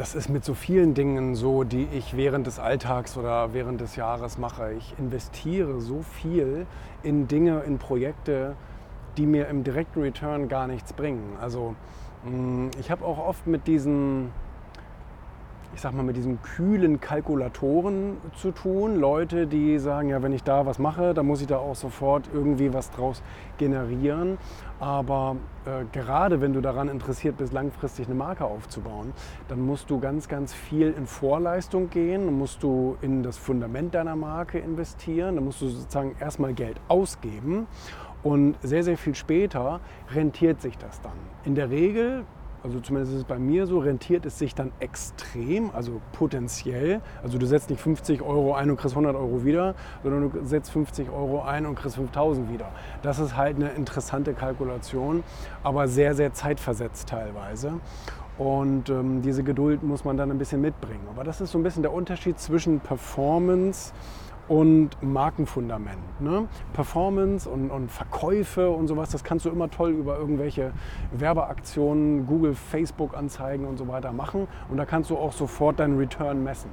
das ist mit so vielen Dingen so, die ich während des Alltags oder während des Jahres mache. Ich investiere so viel in Dinge, in Projekte, die mir im direkten Return gar nichts bringen. Also mm, ich habe auch oft mit diesen ich sag mal, mit diesen kühlen Kalkulatoren zu tun. Leute, die sagen, ja, wenn ich da was mache, dann muss ich da auch sofort irgendwie was draus generieren. Aber äh, gerade wenn du daran interessiert bist, langfristig eine Marke aufzubauen, dann musst du ganz, ganz viel in Vorleistung gehen, musst du in das Fundament deiner Marke investieren, dann musst du sozusagen erstmal Geld ausgeben. Und sehr, sehr viel später rentiert sich das dann. In der Regel also zumindest ist es bei mir so, rentiert es sich dann extrem, also potenziell. Also du setzt nicht 50 Euro ein und kriegst 100 Euro wieder, sondern du setzt 50 Euro ein und kriegst 5000 wieder. Das ist halt eine interessante Kalkulation, aber sehr, sehr zeitversetzt teilweise. Und ähm, diese Geduld muss man dann ein bisschen mitbringen. Aber das ist so ein bisschen der Unterschied zwischen Performance und Markenfundament. Ne? Performance und, und, Verkäufe und sowas, das kannst du immer toll über irgendwelche Werbeaktionen, Google, Facebook-Anzeigen und so weiter machen. Und da kannst du auch sofort deinen Return messen.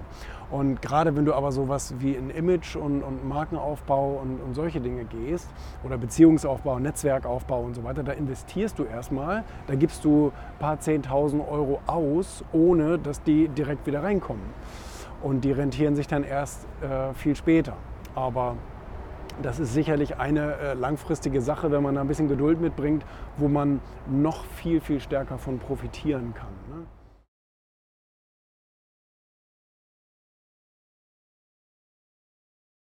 Und gerade wenn du aber sowas wie in Image und, und Markenaufbau und, und, solche Dinge gehst oder Beziehungsaufbau, Netzwerkaufbau und so weiter, da investierst du erstmal, da gibst du ein paar 10.000 Euro aus, ohne dass die direkt wieder reinkommen. Und die rentieren sich dann erst äh, viel später. Aber das ist sicherlich eine äh, langfristige Sache, wenn man da ein bisschen Geduld mitbringt, wo man noch viel, viel stärker von profitieren kann. Ne?